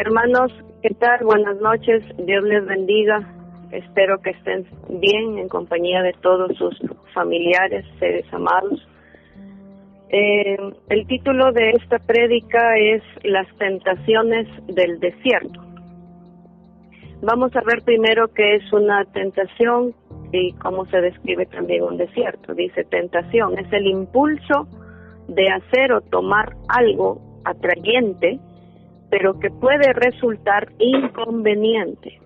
Hermanos, ¿qué tal? Buenas noches, Dios les bendiga. Espero que estén bien en compañía de todos sus familiares, seres amados. Eh, el título de esta prédica es Las tentaciones del desierto. Vamos a ver primero qué es una tentación y cómo se describe también un desierto. Dice tentación, es el impulso de hacer o tomar algo atrayente, pero que puede resultar inconveniente.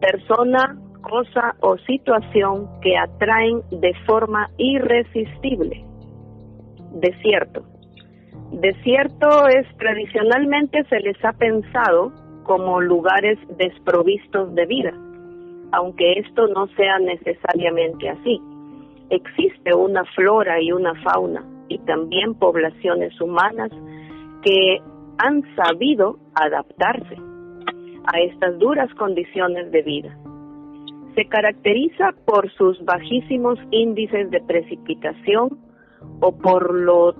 Persona, cosa o situación que atraen de forma irresistible desierto. Desierto es tradicionalmente se les ha pensado como lugares desprovistos de vida, aunque esto no sea necesariamente así. Existe una flora y una fauna y también poblaciones humanas que han sabido adaptarse a estas duras condiciones de vida. Se caracteriza por sus bajísimos índices de precipitación, o por lo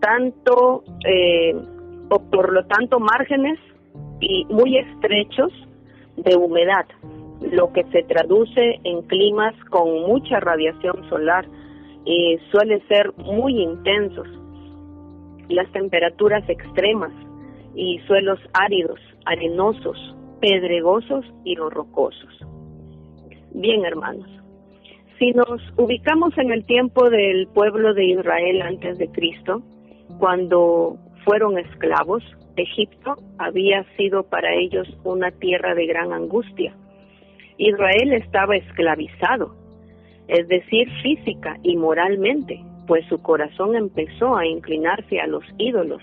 tanto eh, o por lo tanto márgenes y muy estrechos de humedad, lo que se traduce en climas con mucha radiación solar y suele ser muy intensos, las temperaturas extremas y suelos áridos, arenosos, pedregosos y rocosos. Bien, hermanos, si nos ubicamos en el tiempo del pueblo de Israel antes de Cristo, cuando fueron esclavos, Egipto había sido para ellos una tierra de gran angustia. Israel estaba esclavizado, es decir, física y moralmente, pues su corazón empezó a inclinarse a los ídolos,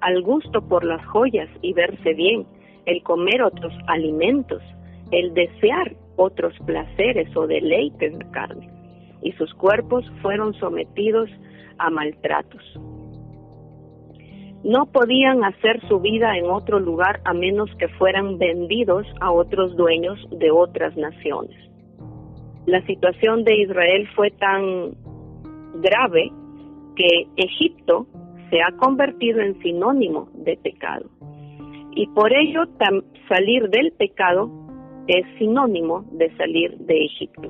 al gusto por las joyas y verse bien, el comer otros alimentos, el desear otros placeres o deleites de carne, y sus cuerpos fueron sometidos a maltratos. No podían hacer su vida en otro lugar a menos que fueran vendidos a otros dueños de otras naciones. La situación de Israel fue tan grave que Egipto se ha convertido en sinónimo de pecado. Y por ello salir del pecado es sinónimo de salir de Egipto.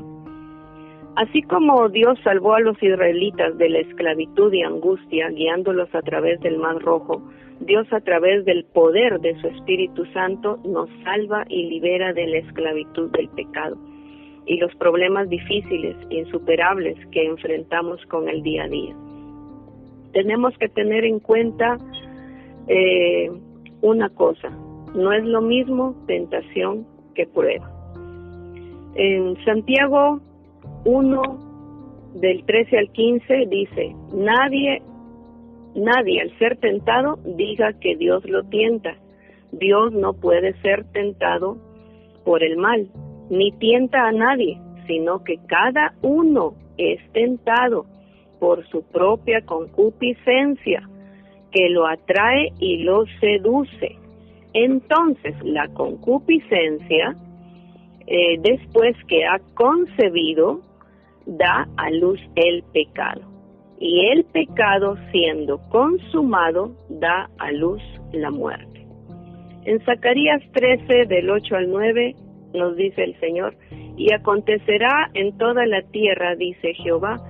Así como Dios salvó a los israelitas de la esclavitud y angustia, guiándolos a través del mar rojo, Dios a través del poder de su Espíritu Santo nos salva y libera de la esclavitud del pecado y los problemas difíciles, insuperables que enfrentamos con el día a día. Tenemos que tener en cuenta eh, una cosa, no es lo mismo tentación que prueba. En Santiago 1, del 13 al 15, dice, nadie, nadie al ser tentado diga que Dios lo tienta. Dios no puede ser tentado por el mal, ni tienta a nadie, sino que cada uno es tentado por su propia concupiscencia, que lo atrae y lo seduce. Entonces la concupiscencia, eh, después que ha concebido, da a luz el pecado. Y el pecado siendo consumado, da a luz la muerte. En Zacarías 13, del 8 al 9, nos dice el Señor, y acontecerá en toda la tierra, dice Jehová,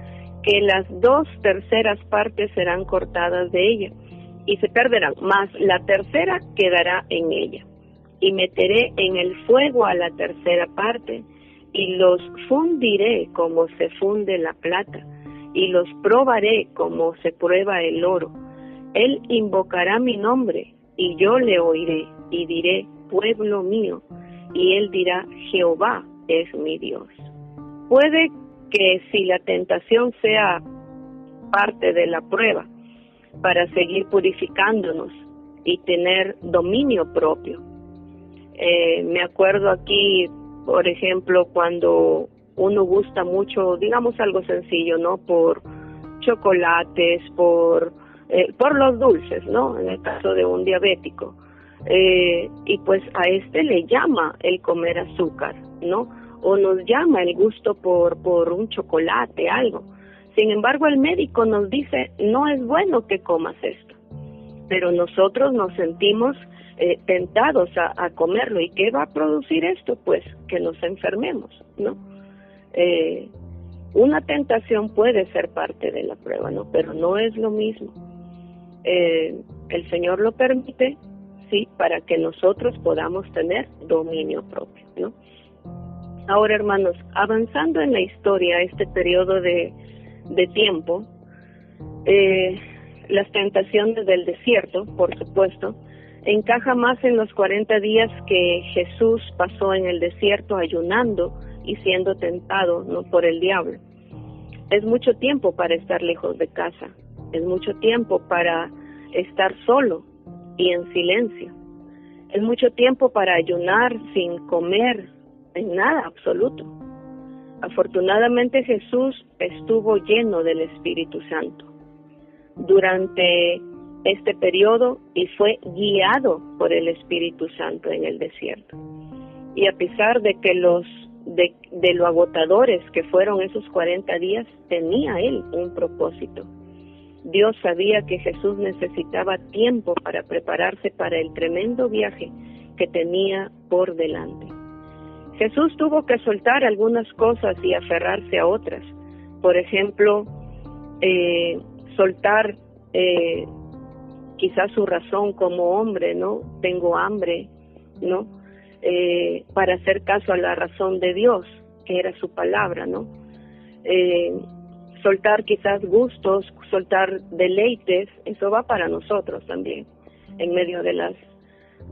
que las dos terceras partes serán cortadas de ella y se perderán, mas la tercera quedará en ella. Y meteré en el fuego a la tercera parte, y los fundiré como se funde la plata, y los probaré como se prueba el oro. Él invocará mi nombre, y yo le oiré, y diré, pueblo mío, y él dirá, Jehová es mi Dios. Puede que si la tentación sea parte de la prueba, para seguir purificándonos y tener dominio propio. Eh, me acuerdo aquí, por ejemplo, cuando uno gusta mucho, digamos algo sencillo, ¿no? Por chocolates, por, eh, por los dulces, ¿no? En el caso de un diabético. Eh, y pues a este le llama el comer azúcar, ¿no? O nos llama el gusto por, por un chocolate, algo. Sin embargo, el médico nos dice, no es bueno que comas esto. Pero nosotros nos sentimos eh, tentados a, comerlo. ¿Y qué va a producir esto? Pues que nos enfermemos, ¿no? Eh, una tentación puede ser parte de la prueba, ¿no? Pero no es lo mismo. Eh, el Señor lo permite, sí, para que nosotros podamos tener dominio propio. Ahora, hermanos, avanzando en la historia, este periodo de, de tiempo, eh, las tentaciones del desierto, por supuesto, encaja más en los 40 días que Jesús pasó en el desierto ayunando y siendo tentado ¿no? por el diablo. Es mucho tiempo para estar lejos de casa, es mucho tiempo para estar solo y en silencio, es mucho tiempo para ayunar sin comer en nada absoluto. Afortunadamente Jesús estuvo lleno del Espíritu Santo durante este periodo y fue guiado por el Espíritu Santo en el desierto. Y a pesar de que los de, de lo agotadores que fueron esos 40 días, tenía él un propósito. Dios sabía que Jesús necesitaba tiempo para prepararse para el tremendo viaje que tenía por delante. Jesús tuvo que soltar algunas cosas y aferrarse a otras. Por ejemplo, eh, soltar eh, quizás su razón como hombre, ¿no? Tengo hambre, ¿no? Eh, para hacer caso a la razón de Dios, que era su palabra, ¿no? Soltar quizás gustos, soltar deleites, eso va para nosotros también, en medio de las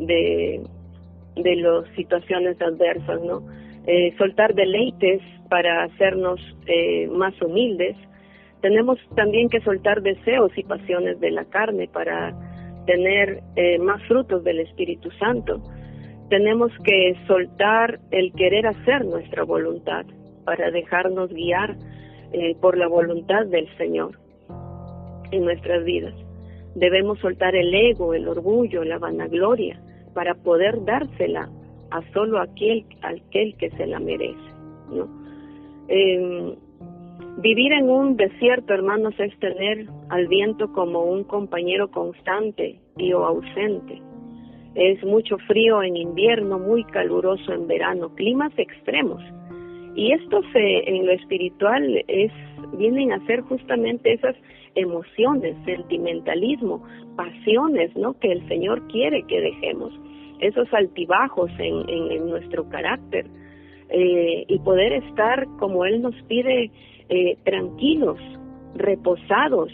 de, de las situaciones adversas, ¿no? Eh, soltar deleites para hacernos eh, más humildes, tenemos también que soltar deseos y pasiones de la carne para tener eh, más frutos del Espíritu Santo. Tenemos que soltar el querer hacer nuestra voluntad para dejarnos guiar eh, por la voluntad del Señor en nuestras vidas. Debemos soltar el ego, el orgullo, la vanagloria para poder dársela a solo aquel, aquel que se la merece. Eh, Vivir en un desierto, hermanos, es tener al viento como un compañero constante y o ausente. Es mucho frío en invierno, muy caluroso en verano, climas extremos. Y esto se, en lo espiritual es, vienen a ser justamente esas emociones, sentimentalismo, pasiones, ¿no? Que el Señor quiere que dejemos, esos altibajos en, en, nuestro carácter eh, y poder estar como Él nos pide eh, tranquilos, reposados,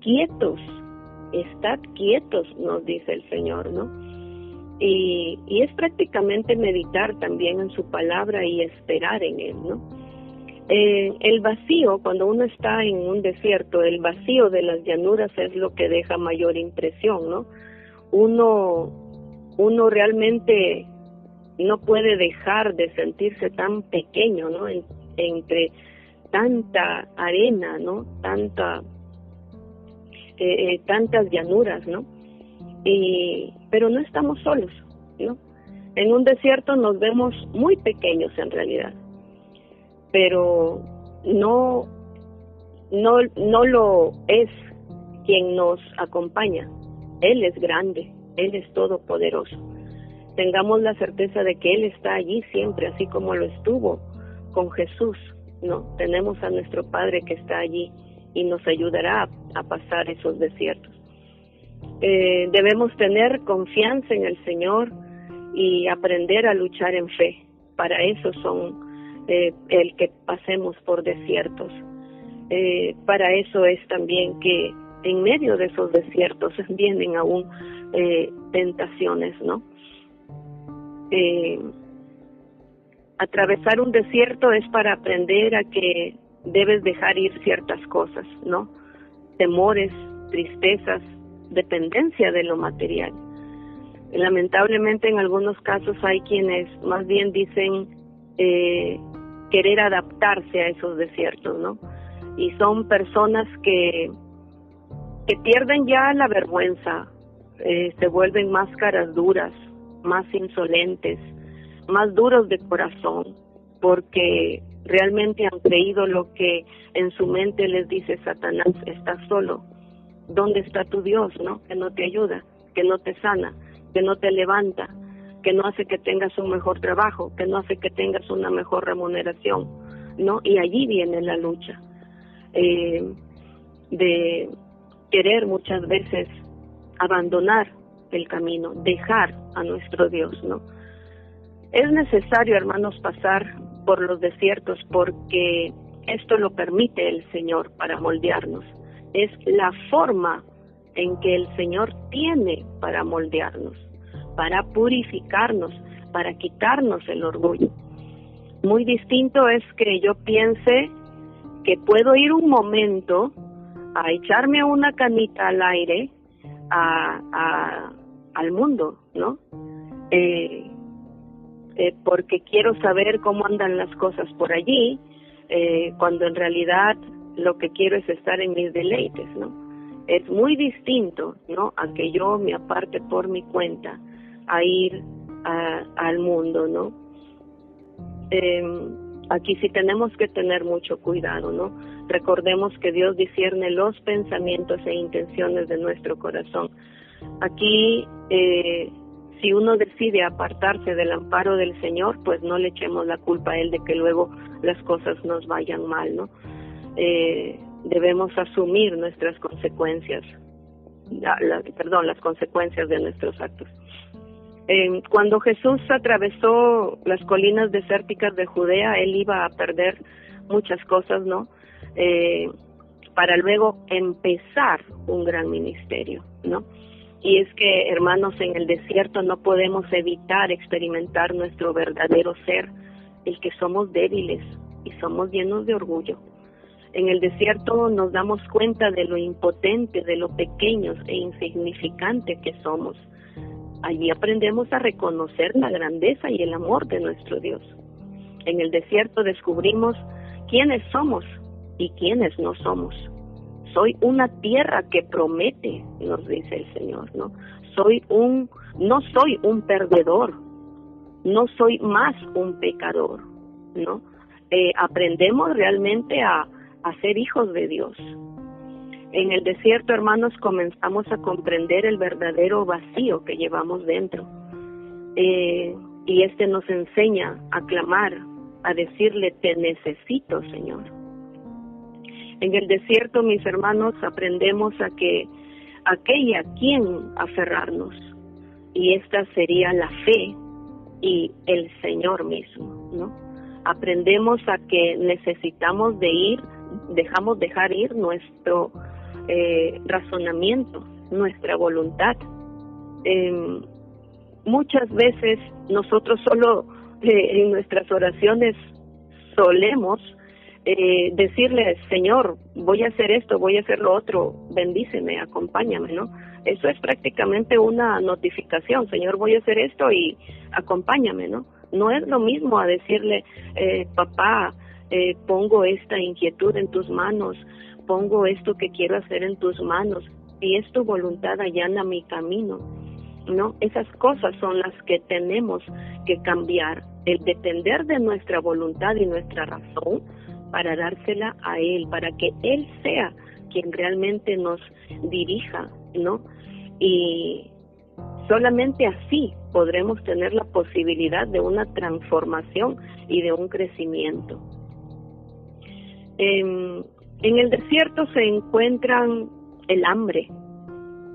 quietos. Estad quietos, nos dice el Señor, ¿no? Y, y es prácticamente meditar también en su palabra y esperar en Él, ¿no? Eh, el vacío, cuando uno está en un desierto, el vacío de las llanuras es lo que deja mayor impresión, ¿no? Uno, uno realmente no puede dejar de sentirse tan pequeño, ¿no? entre tanta arena, ¿no? Tanta, eh, eh, tantas llanuras, ¿no? Y, pero no estamos solos, ¿no? En un desierto nos vemos muy pequeños en realidad, pero no, no, no lo es quien nos acompaña. Él es grande, Él es todopoderoso. Tengamos la certeza de que Él está allí siempre, así como lo estuvo con Jesús no, tenemos a nuestro Padre que está allí y nos ayudará a, pasar esos desiertos. Eh, debemos tener confianza en el Señor y aprender a luchar en fe. Para eso son eh, el que pasemos por desiertos. Eh, para eso es también que en medio de esos desiertos vienen aún tentaciones, ¿no? atravesar un desierto es para aprender a que debes dejar ir ciertas cosas, ¿no? Temores, tristezas, dependencia de lo material. Lamentablemente en algunos casos hay quienes más bien dicen eh, querer adaptarse a esos desiertos, ¿no? Y son personas que, que pierden ya la vergüenza, eh, se vuelven más caras duras, más insolentes, más duros de corazón, porque realmente han creído lo que en su mente les dice Satanás, estás solo, ¿dónde está tu Dios, no? Que no te ayuda, que no te sana, que no te levanta, que no hace que tengas un mejor trabajo, que no hace que tengas una mejor remuneración, ¿no? Y allí viene la lucha eh, de querer muchas veces abandonar el camino, dejar a nuestro Dios, ¿no? Es necesario, hermanos, pasar por los desiertos porque esto lo permite el Señor para moldearnos. Es la forma en que el Señor tiene para moldearnos, para purificarnos, para quitarnos el orgullo. Muy distinto es que yo piense que puedo ir un momento a echarme una canita al aire a, al mundo, ¿no? Eh, eh, porque quiero saber cómo andan las cosas por allí, eh, cuando en realidad lo que quiero es estar en mis deleites, ¿no? Es muy distinto, ¿no? A que yo me aparte por mi cuenta a ir al mundo, ¿no? Em, aquí sí tenemos que tener mucho cuidado, ¿no? Recordemos que Dios discierne los pensamientos e intenciones de nuestro corazón. Aquí eh, si uno decide apartarse del amparo del Señor, pues no le echemos la culpa a Él de que luego las cosas nos vayan mal, ¿no? Eh, debemos asumir nuestras consecuencias, perdón, las consecuencias de nuestros actos. Eh, cuando Jesús atravesó las colinas desérticas de Judea, Él iba a perder muchas cosas, ¿no? Eh, para luego empezar un gran ministerio, ¿no? Y es que, hermanos, en el desierto no podemos evitar experimentar nuestro verdadero ser, el que somos débiles y somos llenos de orgullo. En el desierto nos damos cuenta de lo impotente, de lo pequeños e insignificante que somos. Allí aprendemos a reconocer la grandeza y el amor de nuestro Dios. En el desierto descubrimos quiénes somos y quiénes no somos soy una tierra que promete, nos dice el Señor, ¿no? Soy un, no soy un perdedor, no soy más un pecador, ¿no? Eh, aprendemos realmente a, a ser hijos de Dios. En el desierto, hermanos, comenzamos a comprender el verdadero vacío que llevamos dentro. Eh, y este nos enseña a clamar, a decirle, te necesito, Señor. En el desierto, mis hermanos, aprendemos a que aquella a quien aferrarnos, y esta sería la fe y el Señor mismo, ¿no? Aprendemos a que necesitamos de ir, dejamos dejar ir nuestro eh, razonamiento, nuestra voluntad. Em, muchas veces nosotros solo eh, en nuestras oraciones solemos eh, decirle, Señor, voy a hacer esto, voy a hacer lo otro, bendíceme, acompáñame, ¿no? Eso es prácticamente una notificación, Señor, voy a hacer esto y acompáñame, ¿no? No es lo mismo a decirle, eh, papá, eh, pongo esta inquietud en tus manos, pongo esto que quiero hacer en tus manos, y es tu voluntad allana mi camino. ¿no? Esas cosas son las que tenemos que cambiar. El depender de nuestra voluntad y nuestra razón para dársela a Él, para que Él sea quien realmente nos dirija, ¿no? Y solamente así podremos tener la posibilidad de una transformación y de un crecimiento. En, en el desierto se encuentran el hambre,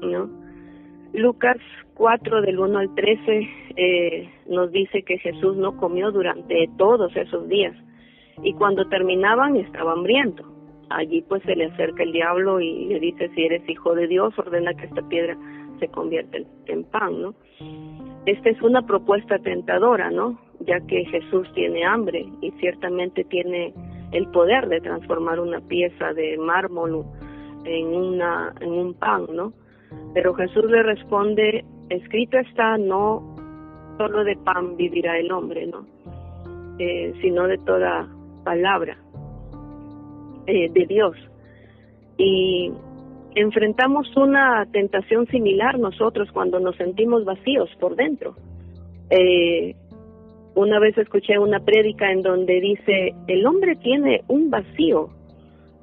¿no? Lucas 4 del 1 al 13 eh, nos dice que Jesús no comió durante todos esos días y cuando terminaban estaba hambriento. Allí pues se le acerca el diablo y le dice, si eres hijo de Dios, ordena que esta piedra se convierta en pan, ¿no? Esta es una propuesta tentadora, ¿no? Ya que Jesús tiene hambre y ciertamente tiene el poder de transformar una pieza de mármol en, una, en un pan, ¿no? Pero Jesús le responde, escrito está, no solo de pan vivirá el hombre, ¿no? Eh, sino de toda palabra eh, de Dios. Y enfrentamos una tentación similar nosotros cuando nos sentimos vacíos por dentro. Eh, una vez escuché una prédica en donde dice, el hombre tiene un vacío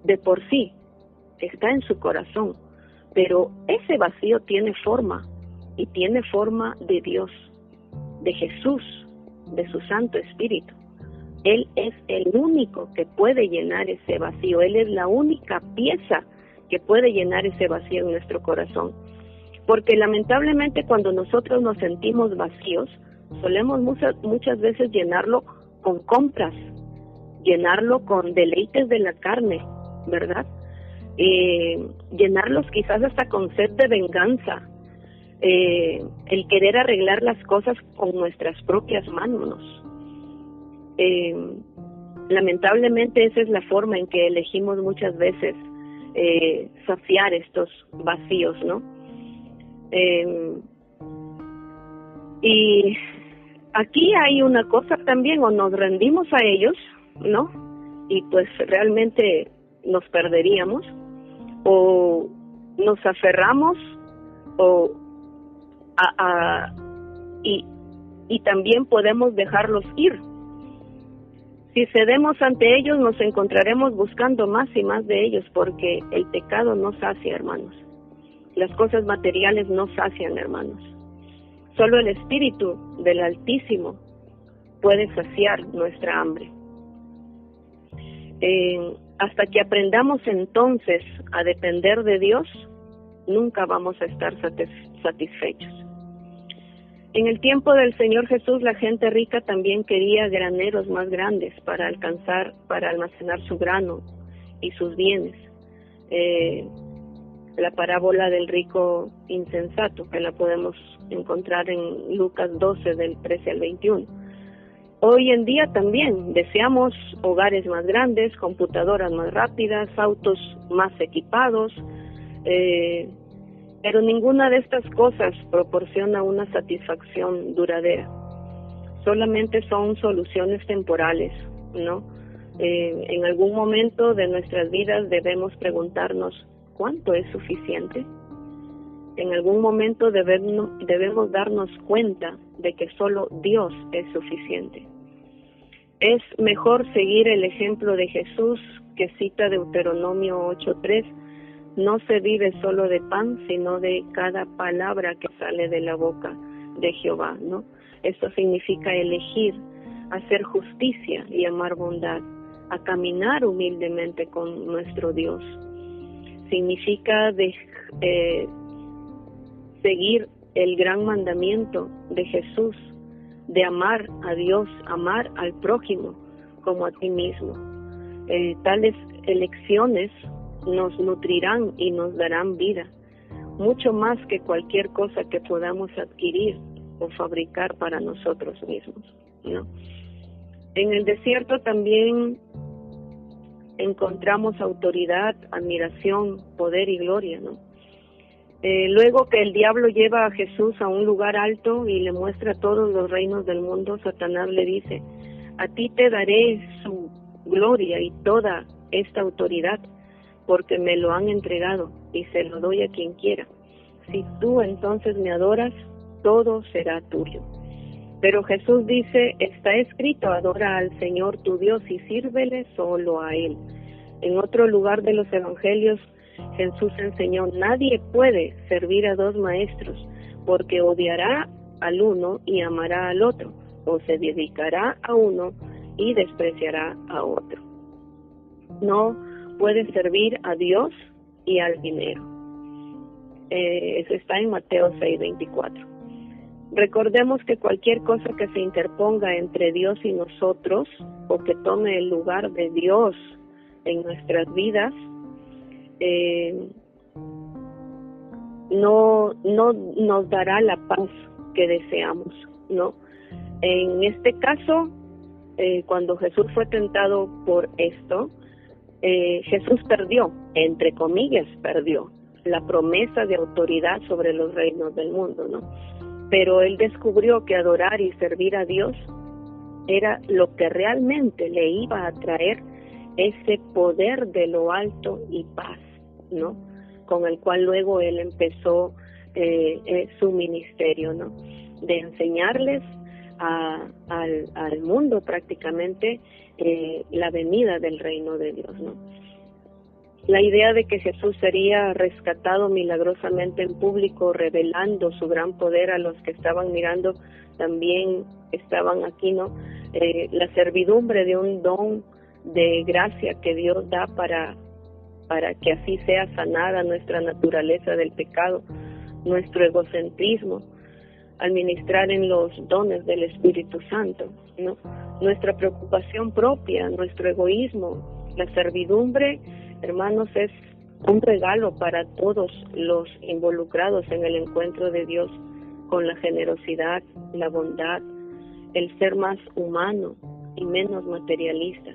de por sí, está en su corazón, pero ese vacío tiene forma y tiene forma de Dios, de Jesús, de su Santo Espíritu. Él es el único que puede llenar ese vacío, Él es la única pieza que puede llenar ese vacío en nuestro corazón. Porque lamentablemente cuando nosotros nos sentimos vacíos, solemos muchas, muchas veces llenarlo con compras, llenarlo con deleites de la carne, ¿verdad? Eh, llenarlos quizás hasta con sed de venganza, eh, el querer arreglar las cosas con nuestras propias manos. Eh, lamentablemente esa es la forma en que elegimos muchas veces eh, saciar estos vacíos, ¿no? Eh, y aquí hay una cosa también, o nos rendimos a ellos, ¿no? Y pues realmente nos perderíamos, o nos aferramos, o a, y, y también podemos dejarlos ir. Si cedemos ante ellos, nos encontraremos buscando más y más de ellos, porque el pecado no sacia, hermanos. Las cosas materiales no sacian, hermanos. Solo el Espíritu del Altísimo puede saciar nuestra hambre. Eh, hasta que aprendamos entonces a depender de Dios, nunca vamos a estar satisfechos. En el tiempo del Señor Jesús, la gente rica también quería graneros más grandes para alcanzar, para almacenar su grano y sus bienes. Eh, la parábola del rico insensato, que la podemos encontrar en Lucas 12 del 13 al 21. Hoy en día también deseamos hogares más grandes, computadoras más rápidas, autos más equipados, eh, pero ninguna de estas cosas proporciona una satisfacción duradera. Solamente son soluciones temporales, ¿no? Eh, en algún momento de nuestras vidas debemos preguntarnos cuánto es suficiente. En algún momento debemos, debemos darnos cuenta de que solo Dios es suficiente. Es mejor seguir el ejemplo de Jesús que cita Deuteronomio 8.3, no se vive solo de pan, sino de cada palabra que sale de la boca de Jehová, ¿no? Esto significa elegir, hacer justicia y amar bondad, a caminar humildemente con nuestro Dios significa de, eh, seguir el gran mandamiento de Jesús, de amar a Dios, amar al prójimo como a ti mismo. Eh, tales elecciones nos nutrirán y nos darán vida, mucho más que cualquier cosa que podamos adquirir o fabricar para nosotros mismos. En el desierto también encontramos autoridad, admiración, poder y gloria, ¿no? Eh, luego que el diablo lleva a Jesús a un lugar alto y le muestra todos los reinos del mundo, Satanás le dice, a ti te daré su gloria y toda esta autoridad, porque me lo han entregado y se lo doy a quien quiera. Si tú entonces me adoras, todo será tuyo. Pero Jesús dice, está escrito, adora al Señor tu Dios y sírvele solo a Él. En otro lugar de los Evangelios, Jesús enseñó, nadie puede servir a dos maestros, porque odiará al uno y amará al otro, o se dedicará a uno y despreciará a otro. No puede servir a Dios y al dinero. Eh, eso está en Mateo 6:24. Recordemos que cualquier cosa que se interponga entre Dios y nosotros o que tome el lugar de Dios en nuestras vidas eh, no, no nos dará la paz que deseamos, ¿no? En este caso, eh, cuando Jesús fue tentado por esto, eh, Jesús perdió, entre comillas, perdió la promesa de autoridad sobre los reinos del mundo, ¿no? pero él descubrió que adorar y servir a Dios era lo que realmente le iba a traer ese poder de lo alto y paz, ¿no? Con el cual luego él empezó eh, eh, su ministerio, ¿no? De enseñarles al, mundo prácticamente eh, la venida del reino de Dios, ¿no? La idea de que Jesús sería rescatado milagrosamente en público, revelando su gran poder a los que estaban mirando, también estaban aquí, ¿no? La servidumbre de un don de gracia que Dios da para, para que así sea sanada nuestra naturaleza del pecado, nuestro egocentrismo, al ministrar en los dones del Espíritu Santo. Nuestra preocupación propia, nuestro egoísmo, la servidumbre, hermanos, es un regalo para todos los involucrados en el encuentro de Dios con la generosidad, la bondad, el ser más humano y menos materialista.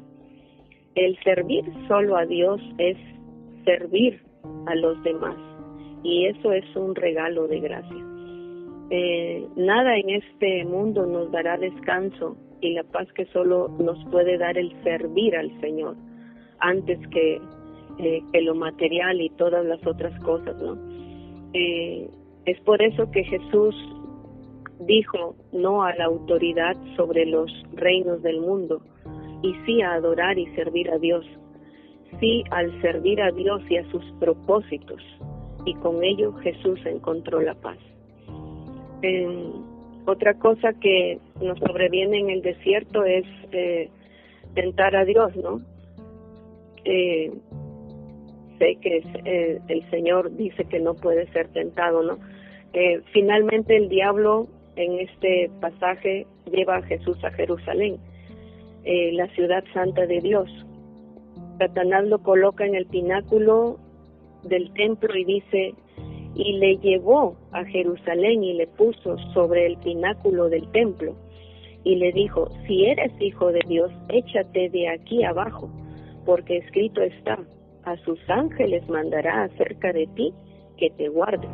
El servir solo a Dios es servir a los demás y eso es un regalo de gracia. Eh, nada en este mundo nos dará descanso y la paz que solo nos puede dar el servir al Señor antes que, eh, que lo material y todas las otras cosas, ¿no? Eh, es por eso que Jesús dijo no a la autoridad sobre los reinos del mundo y sí a adorar y servir a Dios, sí al servir a Dios y a sus propósitos y con ello Jesús encontró la paz. otra cosa que nos sobreviene en el desierto es eh, tentar a Dios, ¿no? Eh, sé que eh, el Señor dice que no puede ser tentado, ¿no? finalmente el diablo en este pasaje lleva a Jesús a Jerusalén, eh, la ciudad santa de Dios. Satanás lo coloca en el pináculo del templo y dice, y le llevó a Jerusalén y le puso sobre el pináculo del templo y le dijo, si eres hijo de Dios, échate de aquí abajo, porque escrito está, a sus ángeles mandará acerca de ti que te guarden.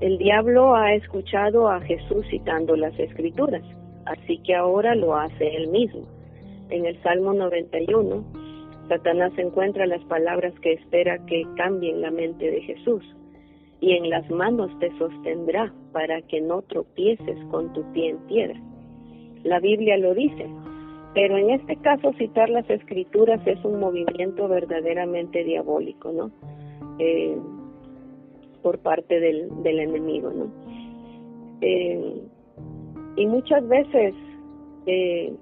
El diablo ha escuchado a Jesús citando las escrituras, así que ahora lo hace él mismo. En el Salmo 91, Satanás encuentra las palabras que espera que cambien la mente de Jesús, y en las manos te sostendrá para que no tropieces con tu pie en piedra. La Biblia lo dice, pero en este caso citar las escrituras es un movimiento verdaderamente diabólico, ¿no? Eh, por parte del, del enemigo, ¿no? Eh, y muchas veces eh,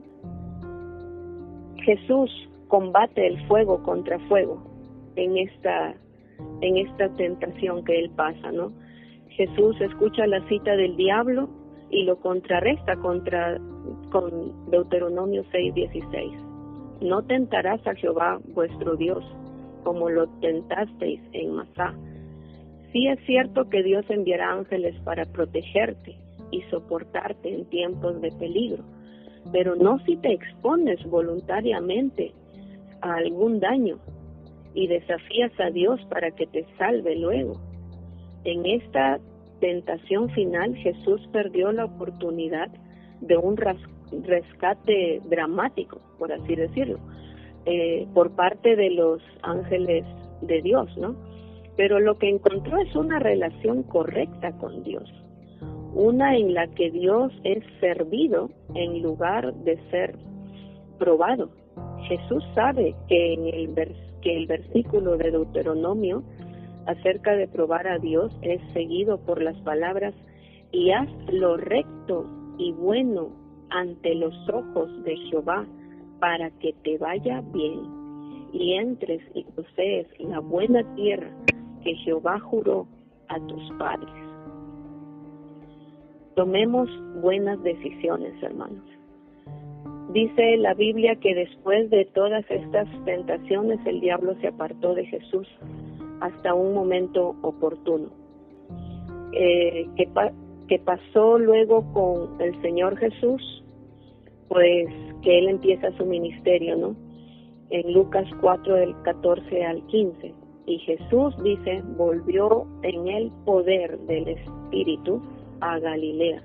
Jesús combate el fuego contra fuego en esta en esta tentación que él pasa, ¿no? Jesús escucha la cita del diablo y lo contrarresta contra con Deuteronomio 6:16. No tentarás a Jehová vuestro Dios como lo tentasteis en Masá Sí es cierto que Dios enviará ángeles para protegerte y soportarte en tiempos de peligro, pero no si te expones voluntariamente a algún daño y desafías a Dios para que te salve luego. En esta tentación final Jesús perdió la oportunidad de un rescate dramático, por así decirlo, eh, por parte de los ángeles de Dios, ¿no? pero lo que encontró es una relación correcta con Dios, una en la que Dios es servido en lugar de ser probado. Jesús sabe que en el, que el versículo de Deuteronomio acerca de probar a Dios es seguido por las palabras y haz lo recto y bueno ante los ojos de Jehová para que te vaya bien y entres y posees la buena tierra que Jehová juró a tus padres. Tomemos buenas decisiones, hermanos. Dice la Biblia que después de todas estas tentaciones el diablo se apartó de Jesús hasta un momento oportuno. Eh, ¿qué, pasó luego con el Señor Jesús? Pues que Él empieza su ministerio, ¿no? En Lucas 4 del 14 al 15. Y Jesús dice, volvió en el poder del Espíritu a Galilea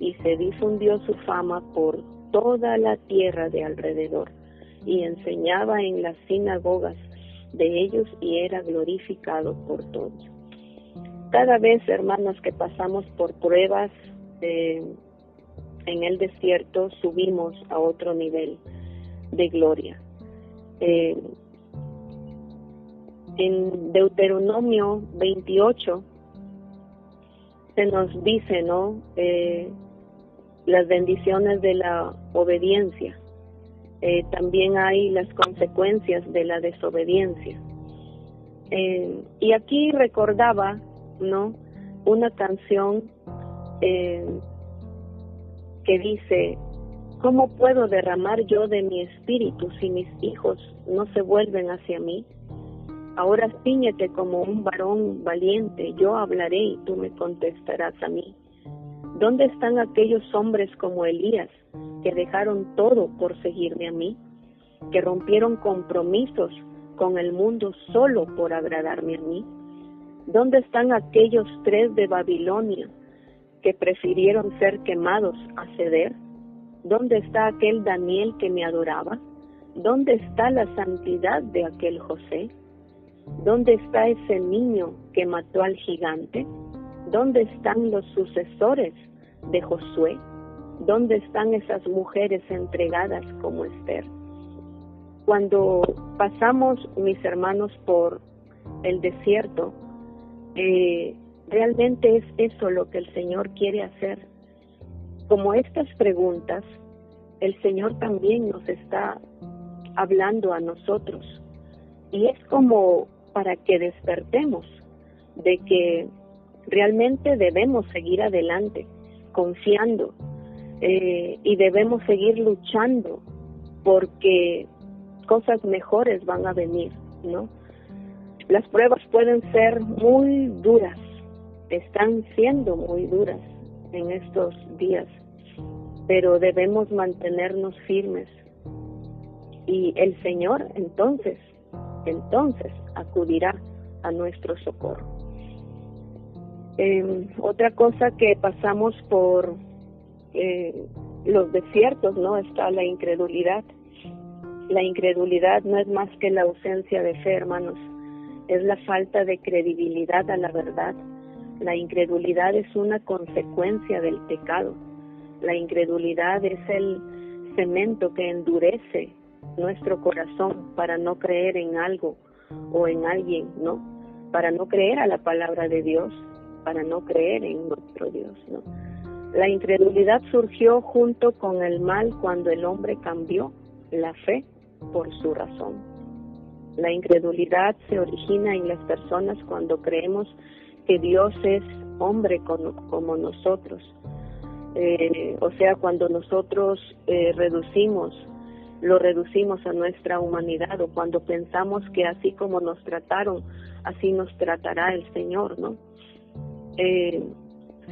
y se difundió su fama por toda la tierra de alrededor y enseñaba en las sinagogas de ellos y era glorificado por todos. Cada vez, hermanos, que pasamos por pruebas eh, en el desierto, subimos a otro nivel de gloria. Eh, en Deuteronomio 28 se nos dice, ¿no? Eh, las bendiciones de la obediencia. Eh, también hay las consecuencias de la desobediencia. Eh, y aquí recordaba, ¿no? Una canción eh, que dice, ¿cómo puedo derramar yo de mi espíritu si mis hijos no se vuelven hacia mí? Ahora ciñete como un varón valiente, yo hablaré y tú me contestarás a mí. ¿Dónde están aquellos hombres como Elías que dejaron todo por seguirme a mí? Que rompieron compromisos con el mundo solo por agradarme a mí? ¿Dónde están aquellos tres de Babilonia que prefirieron ser quemados a ceder? ¿Dónde está aquel Daniel que me adoraba? ¿Dónde está la santidad de aquel José? ¿Dónde está ese niño que mató al gigante? ¿Dónde están los sucesores de Josué? ¿Dónde están esas mujeres entregadas como Esther? Cuando pasamos, mis hermanos, por el desierto, eh, realmente es eso lo que el Señor quiere hacer. Como estas preguntas, el Señor también nos está hablando a nosotros. Y es como para que despertemos de que realmente debemos seguir adelante, confiando, eh, y debemos seguir luchando porque cosas mejores van a venir, ¿no? Las pruebas pueden ser muy duras, están siendo muy duras en estos días, pero debemos mantenernos firmes. Y el Señor entonces, entonces acudirá a nuestro socorro. Em, otra cosa que pasamos por eh, los desiertos, ¿no? Está la incredulidad. La incredulidad no es más que la ausencia de fe, hermanos, es la falta de credibilidad a la verdad. La incredulidad es una consecuencia del pecado. La incredulidad es el cemento que endurece nuestro corazón para no creer en algo o en alguien, ¿no? Para no creer a la palabra de Dios, para no creer en nuestro Dios. La incredulidad surgió junto con el mal cuando el hombre cambió la fe por su razón. La incredulidad se origina en las personas cuando creemos que Dios es hombre como, nosotros. Eh, o sea, cuando nosotros eh, reducimos, lo reducimos a nuestra humanidad o cuando pensamos que así como nos trataron, así nos tratará el Señor, ¿no? Eh,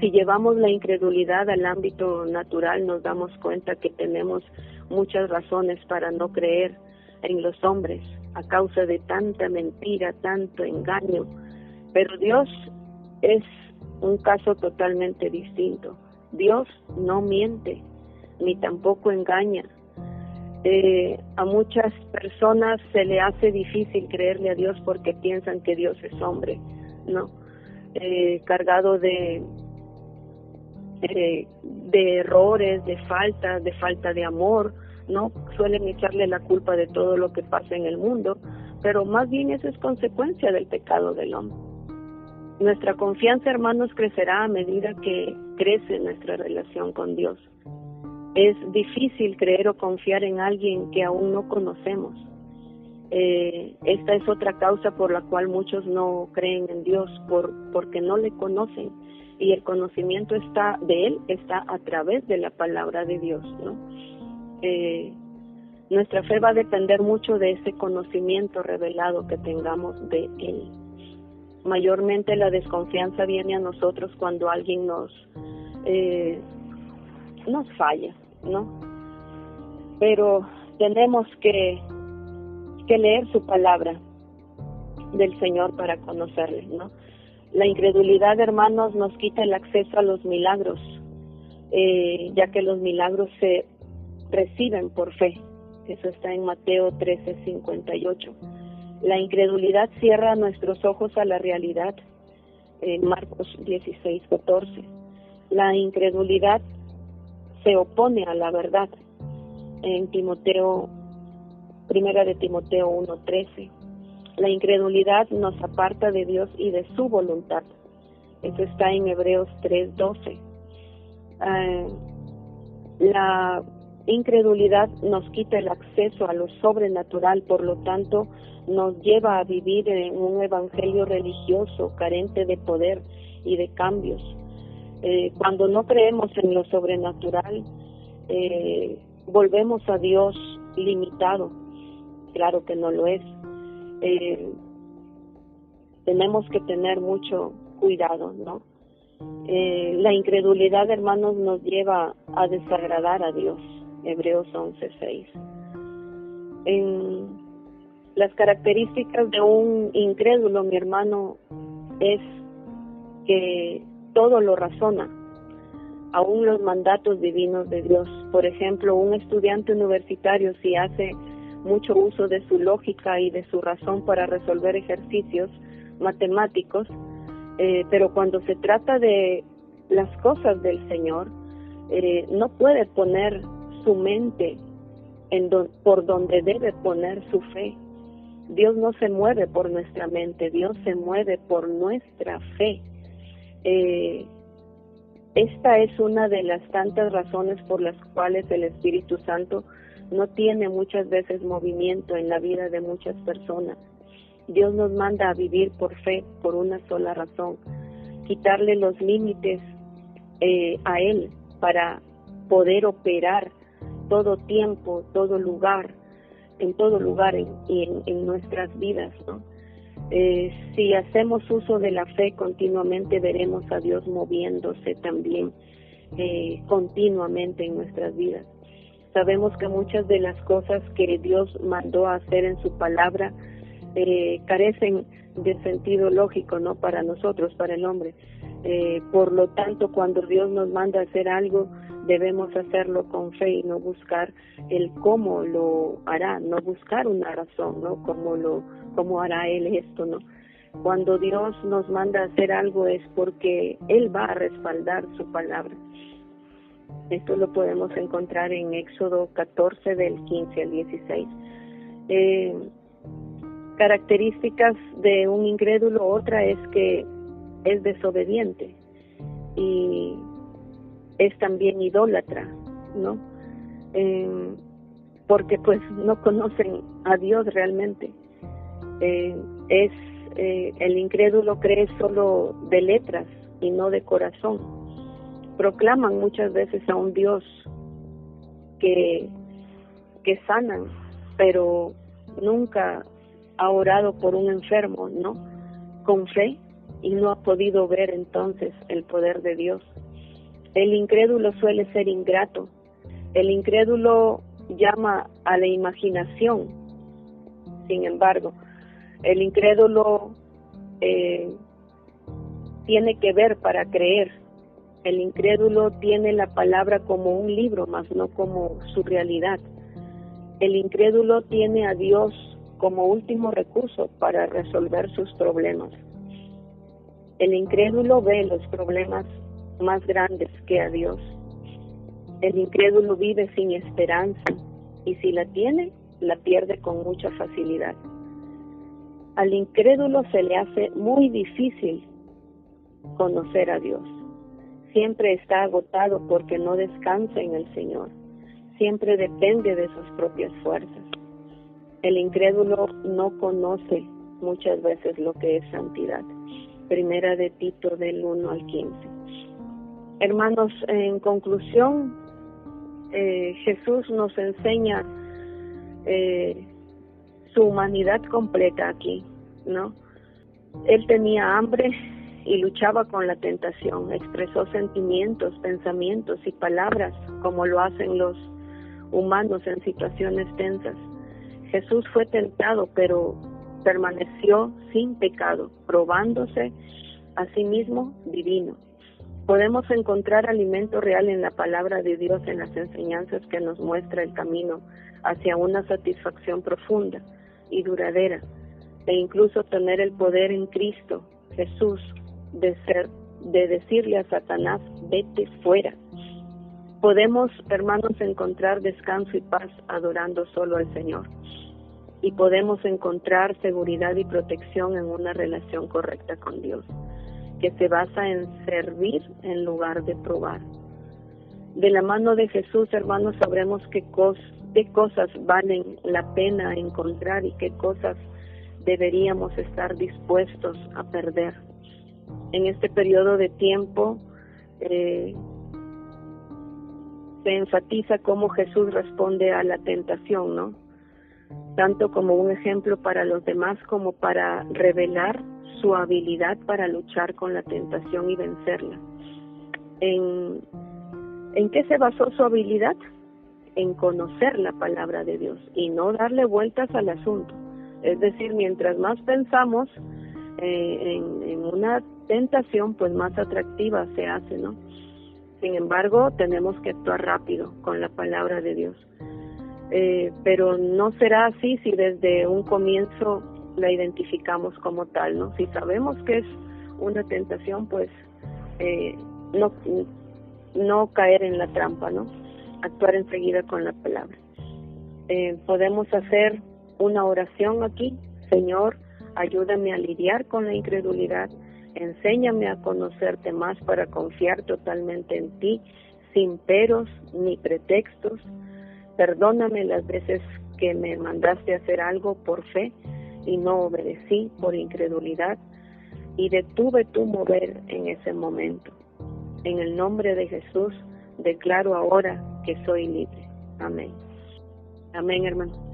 si llevamos la incredulidad al ámbito natural, nos damos cuenta que tenemos muchas razones para no creer en los hombres a causa de tanta mentira, tanto engaño. Pero Dios es un caso totalmente distinto. Dios no miente, ni tampoco engaña. Eh, a muchas personas se le hace difícil creerle a Dios porque piensan que Dios es hombre, ¿no? Eh, cargado de, de errores, de falta, de falta de amor, ¿no? Suelen echarle la culpa de todo lo que pasa en el mundo, pero más bien eso es consecuencia del pecado del hombre. Nuestra confianza, hermanos, crecerá a medida que crece nuestra relación con Dios. Es difícil creer o confiar en alguien que aún no conocemos. Eh, esta es otra causa por la cual muchos no creen en Dios, por, porque no le conocen y el conocimiento está de él está a través de la palabra de Dios, ¿no? Eh, nuestra fe va a depender mucho de ese conocimiento revelado que tengamos de él. Mayormente la desconfianza viene a nosotros cuando alguien nos eh, nos falla, ¿no? Pero tenemos que que leer su palabra del Señor para conocerle, ¿no? La incredulidad, hermanos, nos quita el acceso a los milagros, eh, ya que los milagros se reciben por fe. Eso está en Mateo 13, 58. La incredulidad cierra nuestros ojos a la realidad, en Marcos 16, 14. La incredulidad se opone a la verdad, en Timoteo, primera de Timoteo 1, 13. La incredulidad nos aparta de Dios y de su voluntad. Eso está en Hebreos 3:12. Eh, la incredulidad nos quita el acceso a lo sobrenatural, por lo tanto nos lleva a vivir en un evangelio religioso carente de poder y de cambios. Eh, cuando no creemos en lo sobrenatural, eh, volvemos a Dios limitado. Claro que no lo es. Eh, tenemos que tener mucho cuidado, ¿no? Eh, la incredulidad, hermanos, nos lleva a desagradar a Dios. Hebreos 11:6. En las características de un incrédulo, mi hermano, es que todo lo razona, aún los mandatos divinos de Dios. Por ejemplo, un estudiante universitario si hace mucho uso de su lógica y de su razón para resolver ejercicios matemáticos, eh, pero cuando se trata de las cosas del Señor, eh, no puede poner su mente en por donde debe poner su fe. Dios no se mueve por nuestra mente, Dios se mueve por nuestra fe. Eh, esta es una de las tantas razones por las cuales el Espíritu Santo no tiene muchas veces movimiento en la vida de muchas personas. Dios nos manda a vivir por fe por una sola razón, quitarle los límites eh, a Él para poder operar todo tiempo, todo lugar, en todo lugar en, en nuestras vidas. Eh, si hacemos uso de la fe continuamente, veremos a Dios moviéndose también eh, continuamente en nuestras vidas. Sabemos que muchas de las cosas que Dios mandó a hacer en su palabra eh, carecen de sentido lógico, ¿no? Para nosotros, para el hombre. por lo tanto, cuando Dios nos manda a hacer algo, debemos hacerlo con fe y no buscar el cómo lo hará, no buscar una razón, ¿no? Cómo lo cómo hará él esto, ¿no? Cuando Dios nos manda a hacer algo es porque él va a respaldar su palabra. Esto lo podemos encontrar en Éxodo 14 del 15 al 16. Eh, características de un incrédulo, otra es que es desobediente y es también idólatra, ¿no? Eh, porque pues no conocen a Dios realmente. Eh, es eh, el incrédulo cree solo de letras y no de corazón. Proclaman muchas veces a un Dios que, que sanan, pero nunca ha orado por un enfermo, ¿no? Con fe y no ha podido ver entonces el poder de Dios. El incrédulo suele ser ingrato. El incrédulo llama a la imaginación. Sin embargo, el incrédulo eh, tiene que ver para creer. El incrédulo tiene la palabra como un libro, más no como su realidad. El incrédulo tiene a Dios como último recurso para resolver sus problemas. El incrédulo ve los problemas más grandes que a Dios. El incrédulo vive sin esperanza y si la tiene, la pierde con mucha facilidad. Al incrédulo se le hace muy difícil conocer a Dios. Siempre está agotado porque no descansa en el Señor. Siempre depende de sus propias fuerzas. El incrédulo no conoce muchas veces lo que es santidad. Primera de Tito del 1 al 15. Hermanos, en conclusión, eh, Jesús nos enseña eh, su humanidad completa aquí, ¿no? Él tenía hambre y luchaba con la tentación, expresó sentimientos, pensamientos y palabras como lo hacen los humanos en situaciones tensas. Jesús fue tentado, pero permaneció sin pecado, probándose a sí mismo divino. Podemos encontrar alimento real en la palabra de Dios, en las enseñanzas que nos muestra el camino hacia una satisfacción profunda y duradera, e incluso tener el poder en Cristo, Jesús, de ser, de decirle a Satanás, vete fuera. Podemos, hermanos, encontrar descanso y paz adorando solo al Señor. y podemos encontrar seguridad y protección en una relación correcta con Dios, que se basa en servir en lugar de probar. De la mano de Jesús, hermanos, sabremos qué, qué cosas valen la pena encontrar y qué cosas deberíamos estar dispuestos a perder. En este periodo de tiempo eh, se enfatiza cómo Jesús responde a la tentación, ¿no? Tanto como un ejemplo para los demás como para revelar su habilidad para luchar con la tentación y vencerla. ¿En, ¿En qué se basó su habilidad? En conocer la palabra de Dios y no darle vueltas al asunto. Es decir, mientras más pensamos eh, en, en una tentación, pues más atractiva se hace, ¿no? Sin embargo, tenemos que actuar rápido con la palabra de Dios. Eh, pero no será así si desde un comienzo la identificamos como tal, ¿no? Si sabemos que es una tentación, pues eh, no, no caer en la trampa, ¿no? Actuar enseguida con la palabra. Eh, podemos hacer una oración aquí, Señor, ayúdame a lidiar con la incredulidad, enséñame a conocerte más para confiar totalmente en ti, sin peros ni pretextos. Perdóname las veces que me mandaste hacer algo por fe y no obedecí por incredulidad y detuve tu mover en ese momento. En el nombre de Jesús declaro ahora que soy libre. Amén. Amén, hermano.